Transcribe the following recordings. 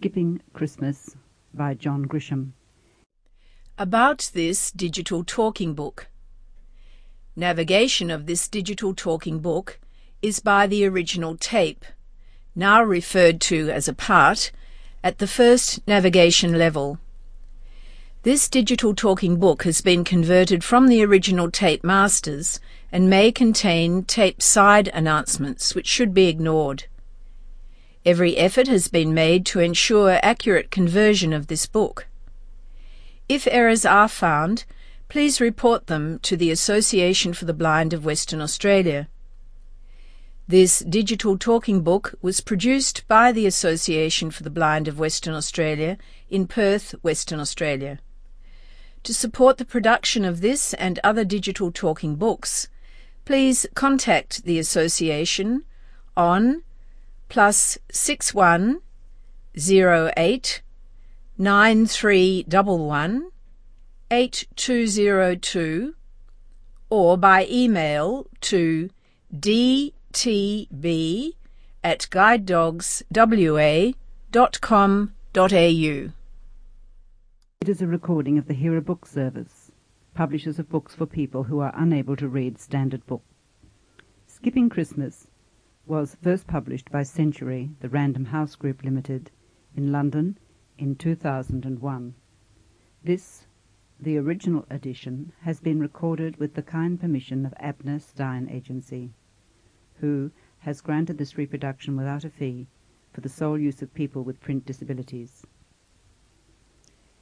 Skipping Christmas by John Grisham. About this digital talking book. Navigation of this digital talking book is by the original tape, now referred to as a part, at the first navigation level. This digital talking book has been converted from the original tape masters and may contain tape side announcements which should be ignored. Every effort has been made to ensure accurate conversion of this book. If errors are found, please report them to the Association for the Blind of Western Australia. This digital talking book was produced by the Association for the Blind of Western Australia in Perth, Western Australia. To support the production of this and other digital talking books, please contact the Association on plus six one zero eight nine three double one eight two zero two or by email to dtb at guidedogswa.com.au. It is a recording of the Hear a Book Service, publishers of books for people who are unable to read standard book. Skipping Christmas was first published by Century, the Random House Group Limited, in London in 2001. This, the original edition, has been recorded with the kind permission of Abner Stein Agency, who has granted this reproduction without a fee for the sole use of people with print disabilities.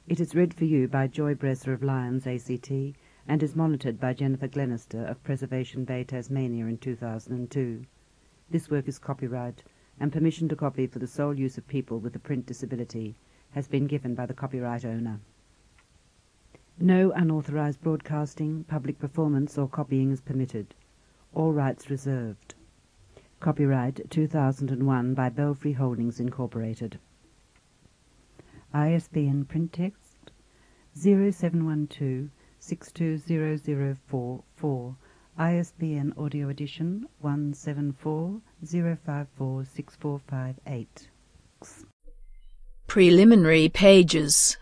It is read for you by Joy Bresser of Lyons, ACT, and is monitored by Jennifer Glenister of Preservation Bay, Tasmania in 2002. This work is copyright, and permission to copy for the sole use of people with a print disability has been given by the copyright owner. No unauthorized broadcasting, public performance, or copying is permitted. All rights reserved. Copyright 2001 by Belfry Holdings Incorporated. ISBN print text 0712 620044 ISBN audio edition 1740546458. Preliminary pages.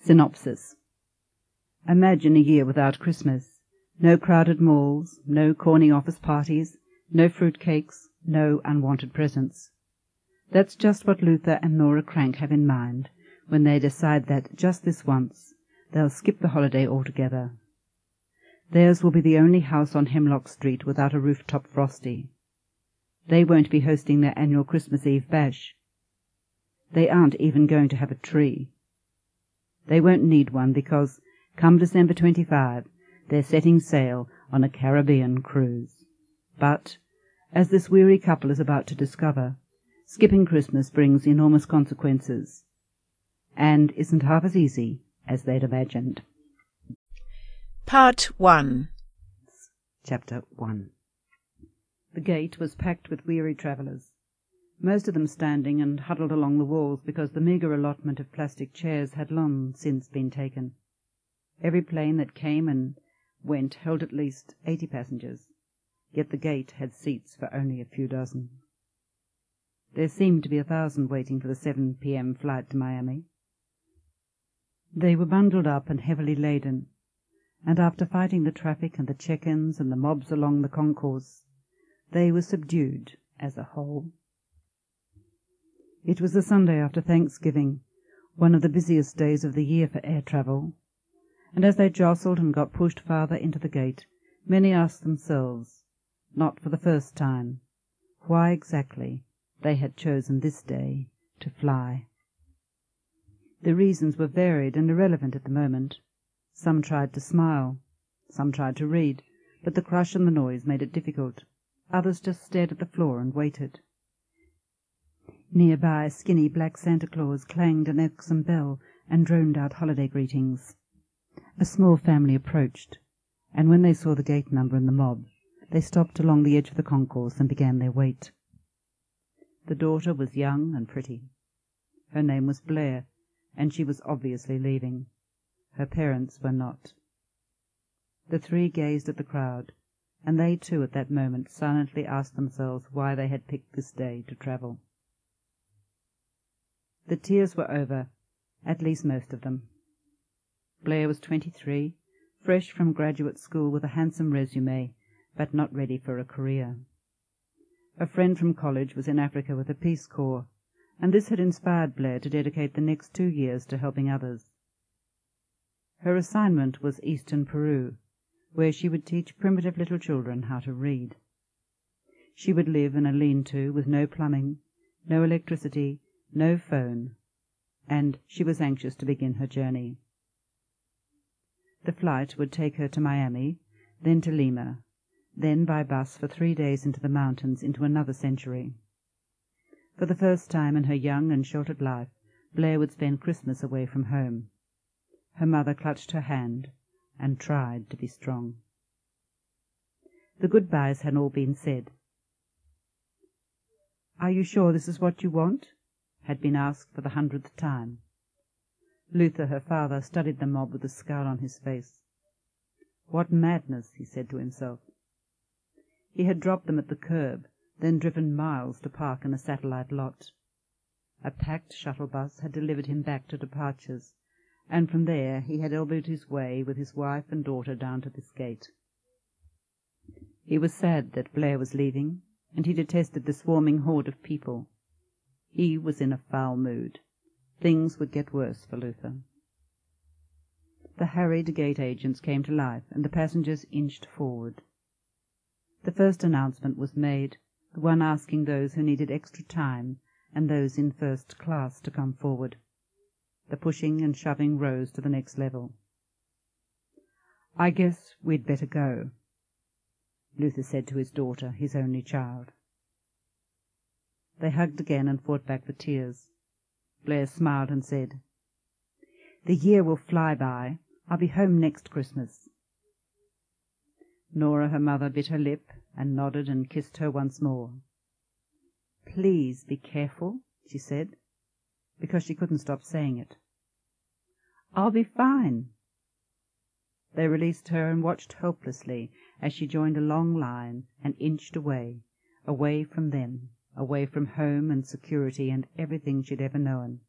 Synopsis Imagine a year without Christmas. No crowded malls, no corny office parties, no fruit cakes, no unwanted presents. That's just what Luther and Nora Krank have in mind when they decide that just this once they'll skip the holiday altogether. Theirs will be the only house on Hemlock Street without a rooftop frosty. They won't be hosting their annual Christmas Eve bash. They aren't even going to have a tree. They won't need one because, come December 25, they're setting sail on a Caribbean cruise. But, as this weary couple is about to discover, skipping Christmas brings enormous consequences, and isn't half as easy as they'd imagined. Part 1 Chapter 1 The gate was packed with weary travellers, most of them standing and huddled along the walls because the meagre allotment of plastic chairs had long since been taken. Every plane that came and went held at least eighty passengers, yet the gate had seats for only a few dozen. There seemed to be a thousand waiting for the 7 p.m. flight to Miami. They were bundled up and heavily laden, and after fighting the traffic and the check-ins and the mobs along the concourse, they were subdued as a whole. It was the Sunday after Thanksgiving, one of the busiest days of the year for air travel, and as they jostled and got pushed farther into the gate, many asked themselves, not for the first time, why exactly they had chosen this day to fly. The reasons were varied and irrelevant at the moment. Some tried to smile, some tried to read, but the crush and the noise made it difficult. Others just stared at the floor and waited. Near by, skinny black Santa Claus clanged an irksome bell and droned out holiday greetings. A small family approached, and when they saw the gate number and the mob, they stopped along the edge of the concourse and began their wait. The daughter was young and pretty. Her name was Blair, and she was obviously leaving. Her parents were not. The three gazed at the crowd, and they too at that moment silently asked themselves why they had picked this day to travel. The tears were over, at least most of them. Blair was twenty-three, fresh from graduate school with a handsome resume, but not ready for a career. A friend from college was in Africa with the Peace Corps, and this had inspired Blair to dedicate the next two years to helping others. Her assignment was eastern Peru, where she would teach primitive little children how to read. She would live in a lean-to with no plumbing, no electricity, no phone, and she was anxious to begin her journey. The flight would take her to Miami, then to Lima, then by bus for three days into the mountains into another century. For the first time in her young and sheltered life, Blair would spend Christmas away from home. Her mother clutched her hand and tried to be strong. The goodbyes had all been said. Are you sure this is what you want? had been asked for the hundredth time. Luther, her father, studied the mob with a scowl on his face. What madness, he said to himself. He had dropped them at the curb, then driven miles to park in a satellite lot. A packed shuttle bus had delivered him back to departures, and from there he had elbowed his way with his wife and daughter down to this gate. He was sad that Blair was leaving, and he detested the swarming horde of people. He was in a foul mood. Things would get worse for Luther. The harried gate agents came to life, and the passengers inched forward. The first announcement was made, the one asking those who needed extra time and those in first class to come forward. The pushing and shoving rose to the next level. I guess we'd better go, Luther said to his daughter, his only child. They hugged again and fought back the tears. Blair smiled and said, The year will fly by. I'll be home next Christmas. Nora, her mother, bit her lip and nodded and kissed her once more. Please be careful, she said, because she couldn't stop saying it. I'll be fine. They released her and watched hopelessly as she joined a long line and inched away, away from them, away from home and security and everything she'd ever known.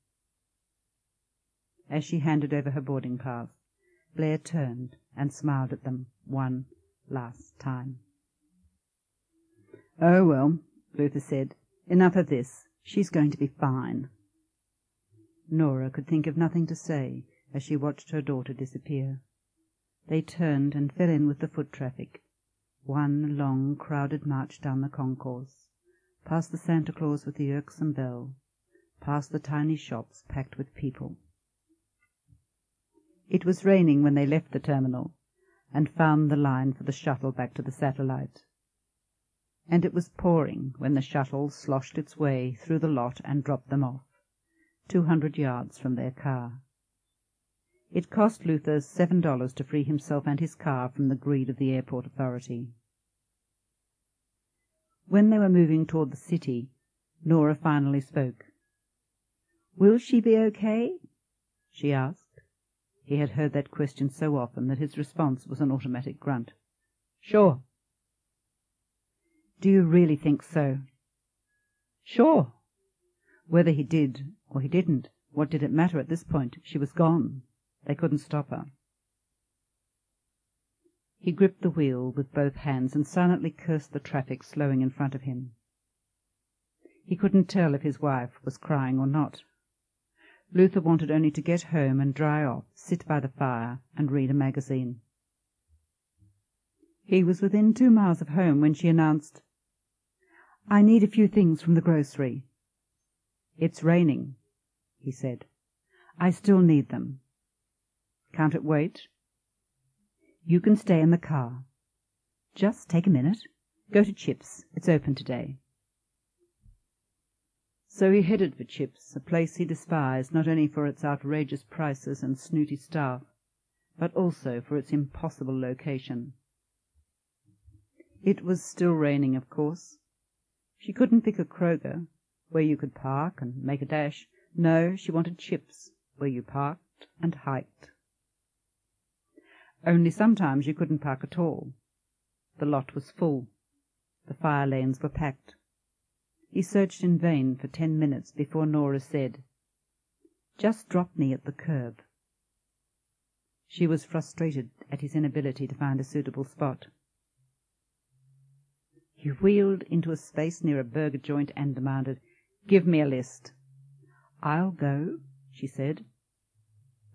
As she handed over her boarding pass, Blair turned and smiled at them one last time. Oh, well, Luther said, enough of this. She's going to be fine. Nora could think of nothing to say as she watched her daughter disappear. They turned and fell in with the foot traffic, one long, crowded march down the concourse, past the Santa Claus with the irksome bell, past the tiny shops packed with people. It was raining when they left the terminal and found the line for the shuttle back to the satellite. And it was pouring when the shuttle sloshed its way through the lot and dropped them off, two hundred yards from their car. It cost Luther seven dollars to free himself and his car from the greed of the airport authority. When they were moving toward the city, Nora finally spoke. Will she be okay? she asked. He had heard that question so often that his response was an automatic grunt. Sure. Do you really think so? Sure. Whether he did or he didn't, what did it matter at this point? She was gone. They couldn't stop her. He gripped the wheel with both hands and silently cursed the traffic slowing in front of him. He couldn't tell if his wife was crying or not. Luther wanted only to get home and dry off, sit by the fire, and read a magazine. He was within two miles of home when she announced, I need a few things from the grocery. It's raining, he said. I still need them. Can't it wait? You can stay in the car. Just take a minute. Go to Chips. It's open today. So he headed for Chips, a place he despised not only for its outrageous prices and snooty staff, but also for its impossible location. It was still raining, of course. She couldn't pick a Kroger, where you could park and make a dash. No, she wanted Chips, where you parked and hiked. Only sometimes you couldn't park at all. The lot was full. The fire lanes were packed. He searched in vain for ten minutes before Nora said, Just drop me at the curb. She was frustrated at his inability to find a suitable spot. He wheeled into a space near a burger joint and demanded, Give me a list. I'll go, she said,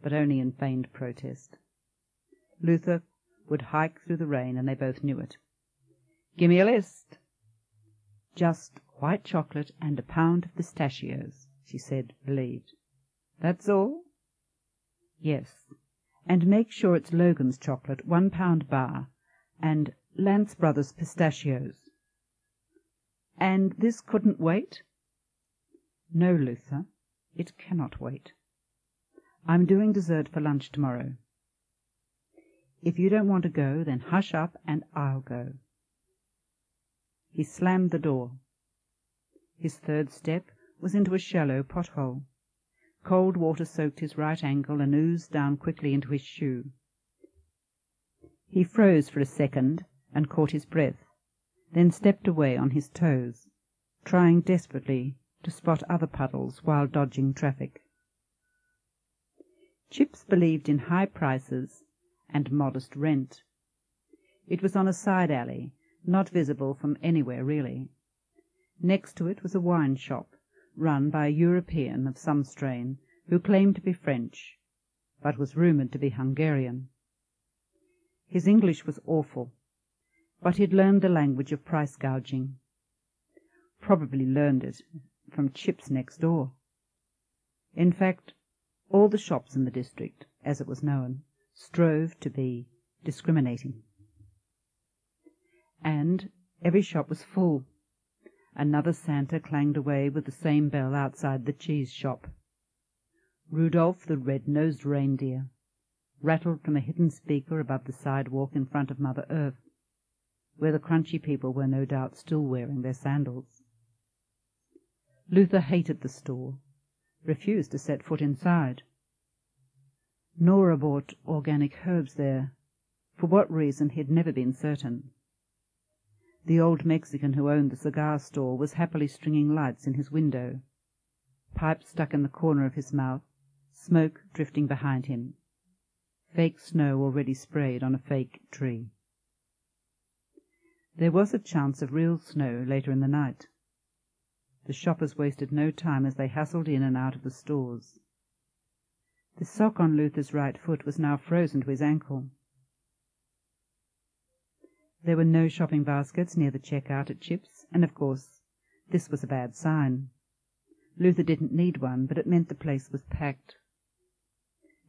but only in feigned protest. Luther would hike through the rain, and they both knew it. Give me a list. Just white chocolate and a pound of pistachios, she said, relieved. That's all? Yes, and make sure it's Logan's chocolate, one pound bar, and Lance Brothers pistachios. And this couldn't wait? No, Luther, it cannot wait. I'm doing dessert for lunch tomorrow. If you don't want to go, then hush up and I'll go. He slammed the door. His third step was into a shallow pothole. Cold water soaked his right ankle and oozed down quickly into his shoe. He froze for a second and caught his breath then stepped away on his toes, trying desperately to spot other puddles while dodging traffic. Chips believed in high prices and modest rent. It was on a side alley, not visible from anywhere really. Next to it was a wine shop, run by a European of some strain, who claimed to be French, but was rumoured to be Hungarian. His English was awful, but he had learned the language of price gouging. Probably learned it from Chips next door. In fact, all the shops in the district, as it was known, strove to be discriminating. And every shop was full. Another Santa clanged away with the same bell outside the cheese shop. Rudolph the red-nosed reindeer rattled from a hidden speaker above the sidewalk in front of Mother Earth where the crunchy people were no doubt still wearing their sandals. Luther hated the store, refused to set foot inside. Nora bought organic herbs there, for what reason he had never been certain. The old Mexican who owned the cigar store was happily stringing lights in his window, pipe stuck in the corner of his mouth, smoke drifting behind him, fake snow already sprayed on a fake tree. There was a chance of real snow later in the night. The shoppers wasted no time as they hustled in and out of the stores. The sock on Luther's right foot was now frozen to his ankle. There were no shopping baskets near the checkout at Chips, and of course this was a bad sign. Luther didn't need one, but it meant the place was packed.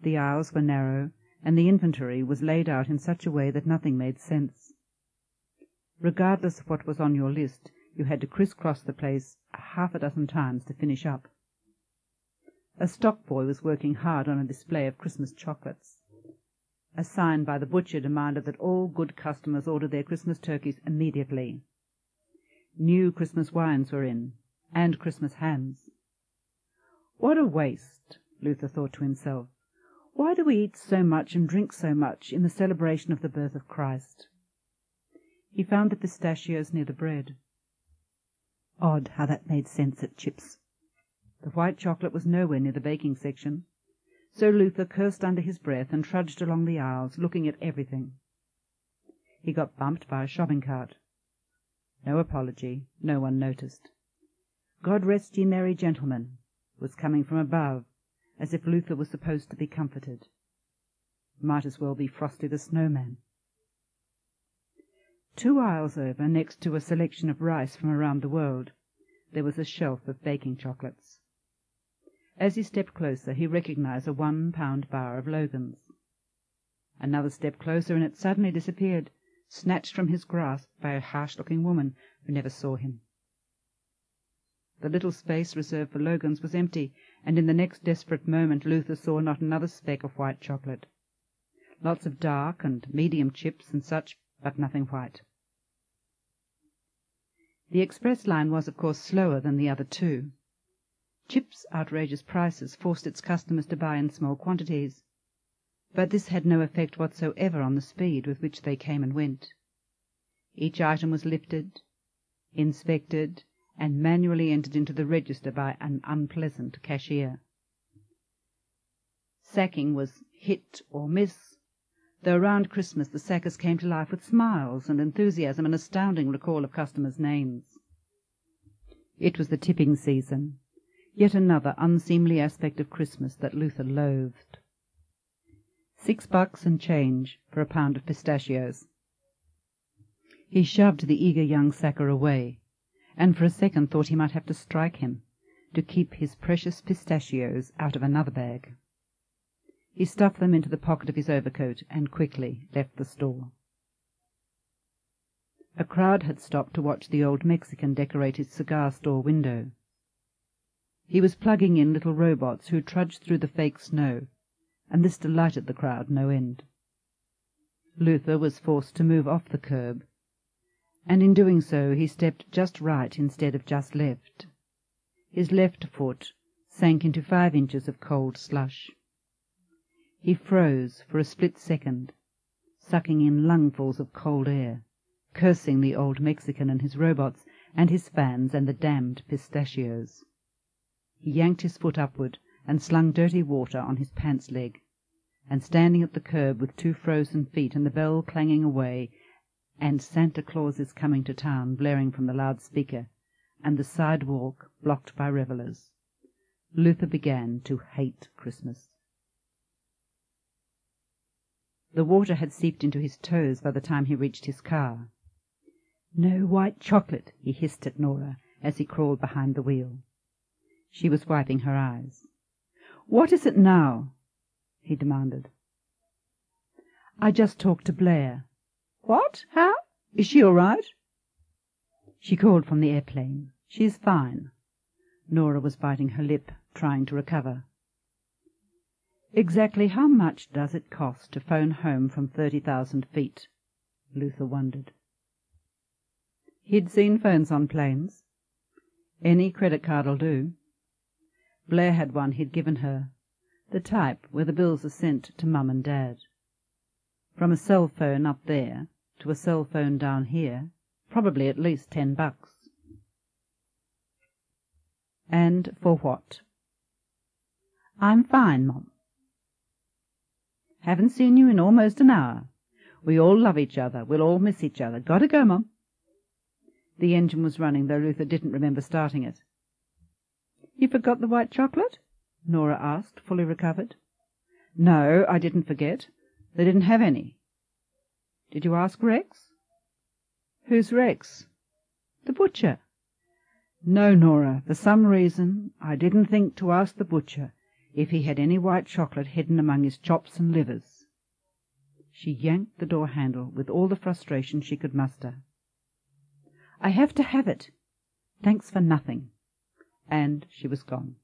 The aisles were narrow, and the inventory was laid out in such a way that nothing made sense. Regardless of what was on your list, you had to criss-cross the place half a dozen times to finish up. A stock boy was working hard on a display of Christmas chocolates. A sign by the butcher demanded that all good customers order their Christmas turkeys immediately. New Christmas wines were in, and Christmas hams. What a waste, Luther thought to himself. Why do we eat so much and drink so much in the celebration of the birth of Christ? He found the pistachios near the bread. Odd how that made sense at Chips. The white chocolate was nowhere near the baking section, so Luther cursed under his breath and trudged along the aisles, looking at everything. He got bumped by a shopping cart. No apology, no one noticed. God rest ye merry gentlemen was coming from above, as if Luther was supposed to be comforted. Might as well be Frosty the Snowman. Two aisles over, next to a selection of rice from around the world, there was a shelf of baking chocolates. As he stepped closer, he recognized a one-pound bar of Logan's. Another step closer, and it suddenly disappeared, snatched from his grasp by a harsh-looking woman who never saw him. The little space reserved for Logan's was empty, and in the next desperate moment Luther saw not another speck of white chocolate. Lots of dark and medium chips and such but nothing white. The express line was, of course, slower than the other two. Chip's outrageous prices forced its customers to buy in small quantities, but this had no effect whatsoever on the speed with which they came and went. Each item was lifted, inspected, and manually entered into the register by an unpleasant cashier. Sacking was hit or miss, though around Christmas the sackers came to life with smiles and enthusiasm and astounding recall of customers' names. It was the tipping season, yet another unseemly aspect of Christmas that Luther loathed. Six bucks and change for a pound of pistachios. He shoved the eager young sacker away, and for a second thought he might have to strike him to keep his precious pistachios out of another bag. He stuffed them into the pocket of his overcoat and quickly left the store. A crowd had stopped to watch the old Mexican decorate his cigar store window. He was plugging in little robots who trudged through the fake snow, and this delighted the crowd no end. Luther was forced to move off the curb, and in doing so he stepped just right instead of just left. His left foot sank into five inches of cold slush. He froze for a split second, sucking in lungfuls of cold air, cursing the old Mexican and his robots, and his fans and the damned pistachios. He yanked his foot upward and slung dirty water on his pants leg, and standing at the curb with two frozen feet and the bell clanging away, and Santa Claus is coming to town blaring from the loudspeaker, and the sidewalk blocked by revellers, Luther began to hate Christmas. The water had seeped into his toes by the time he reached his car. No white chocolate, he hissed at Nora as he crawled behind the wheel. She was wiping her eyes. What is it now? he demanded. I just talked to Blair. What? How? Is she all right? She called from the airplane. She is fine. Nora was biting her lip, trying to recover. Exactly how much does it cost to phone home from thirty thousand feet? Luther wondered. He'd seen phones on planes. Any credit card'll do. Blair had one he'd given her, the type where the bills are sent to Mum and Dad. From a cell phone up there to a cell phone down here, probably at least ten bucks. And for what? I'm fine, Mum. Haven't seen you in almost an hour. We all love each other. We'll all miss each other. Gotta go, Mum. The engine was running, though Luther didn't remember starting it. You forgot the white chocolate? Nora asked, fully recovered. No, I didn't forget. They didn't have any. Did you ask Rex? Who's Rex? The butcher. No, Nora, for some reason I didn't think to ask the butcher if he had any white chocolate hidden among his chops and livers. She yanked the door handle with all the frustration she could muster. I have to have it. Thanks for nothing. And she was gone.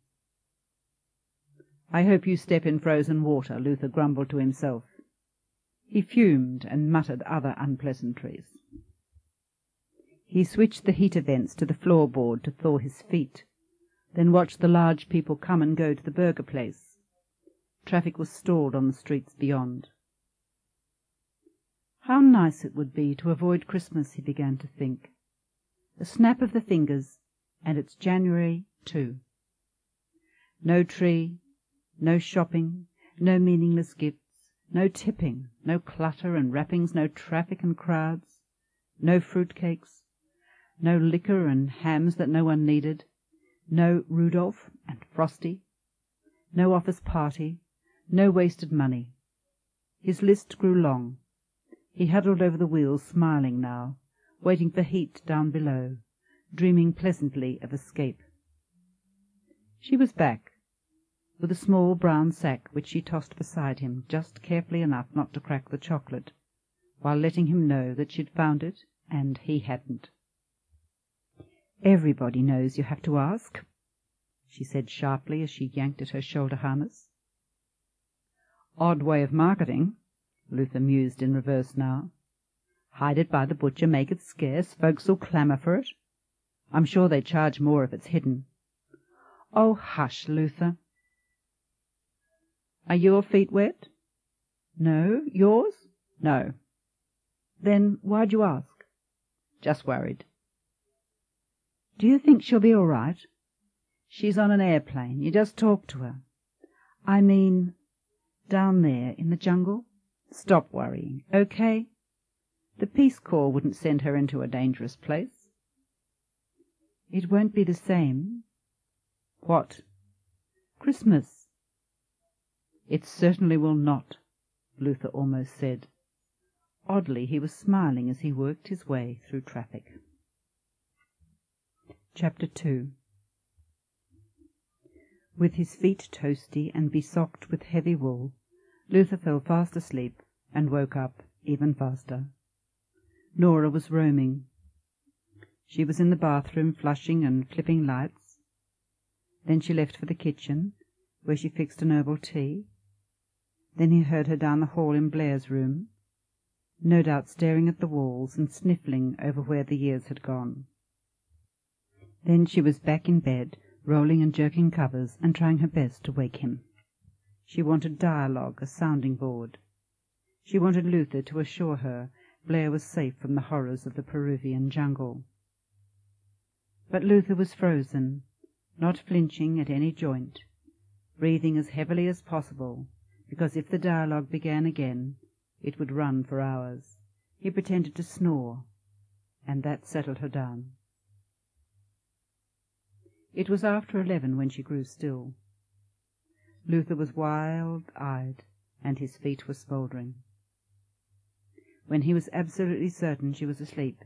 I hope you step in frozen water, Luther grumbled to himself. He fumed and muttered other unpleasantries. He switched the heater vents to the floorboard to thaw his feet, then watched the large people come and go to the burger place. Traffic was stalled on the streets beyond. How nice it would be to avoid Christmas, he began to think. A snap of the fingers, and it's January too. No tree, no shopping, no meaningless gifts, no tipping, no clutter and wrappings, no traffic and crowds, no fruit cakes, no liquor and hams that no one needed, no Rudolph and Frosty, no office party, no wasted money. His list grew long. He huddled over the wheel, smiling now, waiting for heat down below, dreaming pleasantly of escape. She was back, with a small brown sack which she tossed beside him just carefully enough not to crack the chocolate, while letting him know that she'd found it and he hadn't. Everybody knows you have to ask, she said sharply as she yanked at her shoulder harness. Odd way of marketing, Luther mused in reverse now. Hide it by the butcher, make it scarce, folks'll clamour for it. I'm sure they charge more if it's hidden. Oh, hush, Luther. Are your feet wet? No. Yours? No. Then why'd you ask? Just worried. Do you think she'll be all right? She's on an airplane. You just talk to her. I mean, Down there in the jungle? Stop worrying, okay? The Peace Corps wouldn't send her into a dangerous place. It won't be the same. What? Christmas. It certainly will not, Luther almost said. Oddly, he was smiling as he worked his way through traffic. Chapter 2 With his feet toasty and besocked with heavy wool, Luther fell fast asleep and woke up even faster. Nora was roaming. She was in the bathroom flushing and flipping lights. Then she left for the kitchen, where she fixed an herbal tea. Then he heard her down the hall in Blair's room, no doubt staring at the walls and sniffling over where the years had gone. Then she was back in bed, rolling and jerking covers, and trying her best to wake him. She wanted dialogue, a sounding board. She wanted Luther to assure her Blair was safe from the horrors of the Peruvian jungle. But Luther was frozen, not flinching at any joint, breathing as heavily as possible, because if the dialogue began again it would run for hours. He pretended to snore, and that settled her down. It was after eleven when she grew still. Luther was wild-eyed, and his feet were smouldering. When he was absolutely certain she was asleep,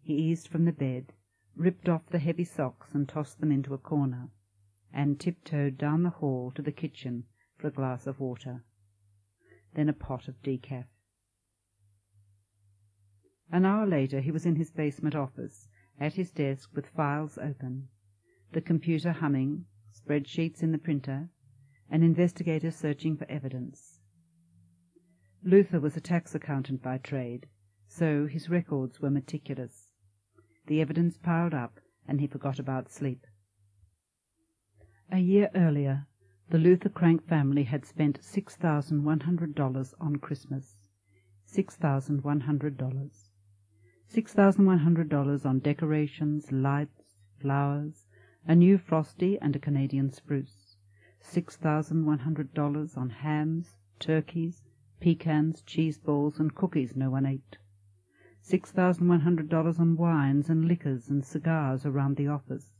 he eased from the bed, ripped off the heavy socks and tossed them into a corner, and tiptoed down the hall to the kitchen for a glass of water, then a pot of decaf. An hour later he was in his basement office, at his desk with files open, the computer humming, spreadsheets in the printer, and investigators searching for evidence. Luther was a tax accountant by trade, so his records were meticulous. The evidence piled up, and he forgot about sleep. A year earlier, the Luther Krank family had spent six thousand one hundred dollars on Christmas. Six thousand one hundred dollars. Six thousand one hundred dollars on decorations, lights, flowers, a new frosty and a Canadian spruce six thousand one hundred dollars on hams, turkeys, pecans, cheese balls, and cookies no one ate. Six thousand one hundred dollars on wines and liquors and cigars around the office.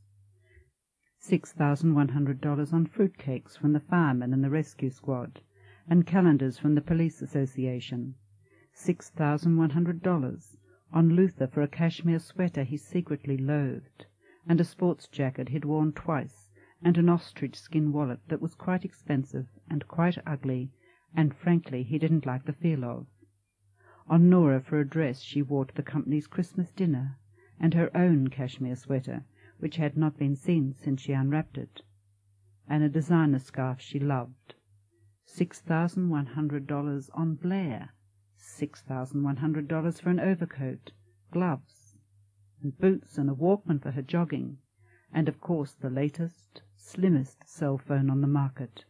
Six thousand one hundred dollars on fruit cakes from the firemen and the rescue squad, and calendars from the police association. Six thousand one hundred dollars on Luther for a cashmere sweater he secretly loathed, and a sports jacket he'd worn twice and an ostrich skin wallet that was quite expensive and quite ugly, and frankly he didn't like the feel of; on Nora for a dress she wore to the company's Christmas dinner, and her own cashmere sweater, which had not been seen since she unwrapped it, and a designer scarf she loved. Six thousand one hundred dollars on Blair, six thousand one hundred dollars for an overcoat, gloves, and boots, and a Walkman for her jogging, and of course the latest slimmest cell phone on the market.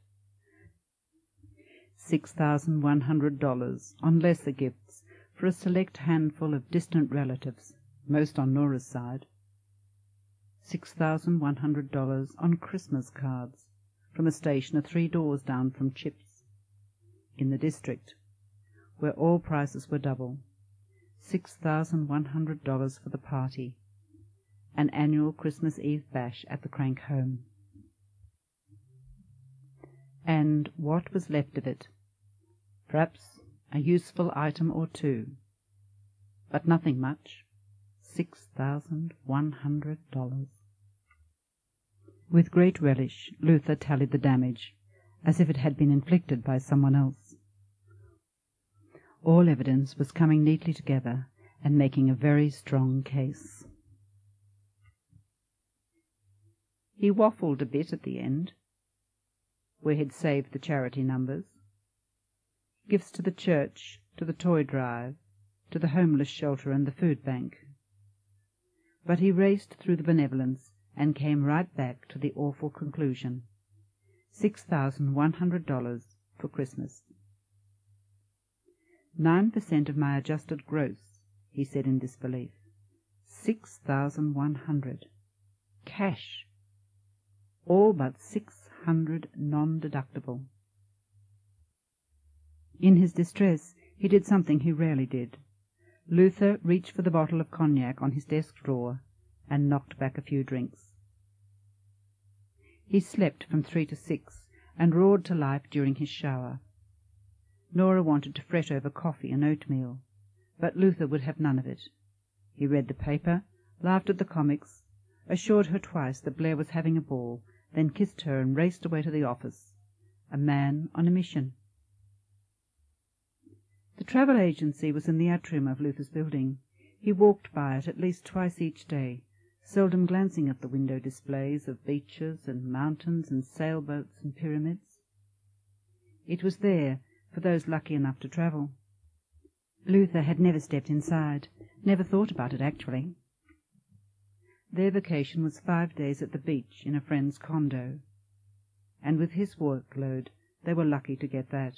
Six thousand one hundred dollars on lesser gifts for a select handful of distant relatives, most on Nora's side. Six thousand one hundred dollars on Christmas cards from a stationer three doors down from Chips, in the district, where all prices were double. Six thousand one hundred dollars for the party, an annual Christmas Eve bash at the Krank home and what was left of it. Perhaps a useful item or two, but nothing much. Six thousand one hundred dollars. With great relish Luther tallied the damage, as if it had been inflicted by someone else. All evidence was coming neatly together and making a very strong case. He waffled a bit at the end where he'd saved the charity numbers. Gifts to the church, to the toy drive, to the homeless shelter and the food bank. But he raced through the benevolence and came right back to the awful conclusion. Six thousand one hundred dollars for Christmas. Nine per cent of my adjusted gross, he said in disbelief. Six thousand one hundred. Cash. All but six hundred non-deductible. In his distress he did something he rarely did. Luther reached for the bottle of cognac on his desk drawer and knocked back a few drinks. He slept from three to six, and roared to life during his shower. Nora wanted to fret over coffee and oatmeal, but Luther would have none of it. He read the paper, laughed at the comics, assured her twice that Blair was having a ball, then kissed her and raced away to the office, a man on a mission. The travel agency was in the atrium of Luther's building. He walked by it at least twice each day, seldom glancing at the window displays of beaches and mountains and sailboats and pyramids. It was there for those lucky enough to travel. Luther had never stepped inside, never thought about it actually. Their vacation was five days at the beach in a friend's condo, and with his workload they were lucky to get that.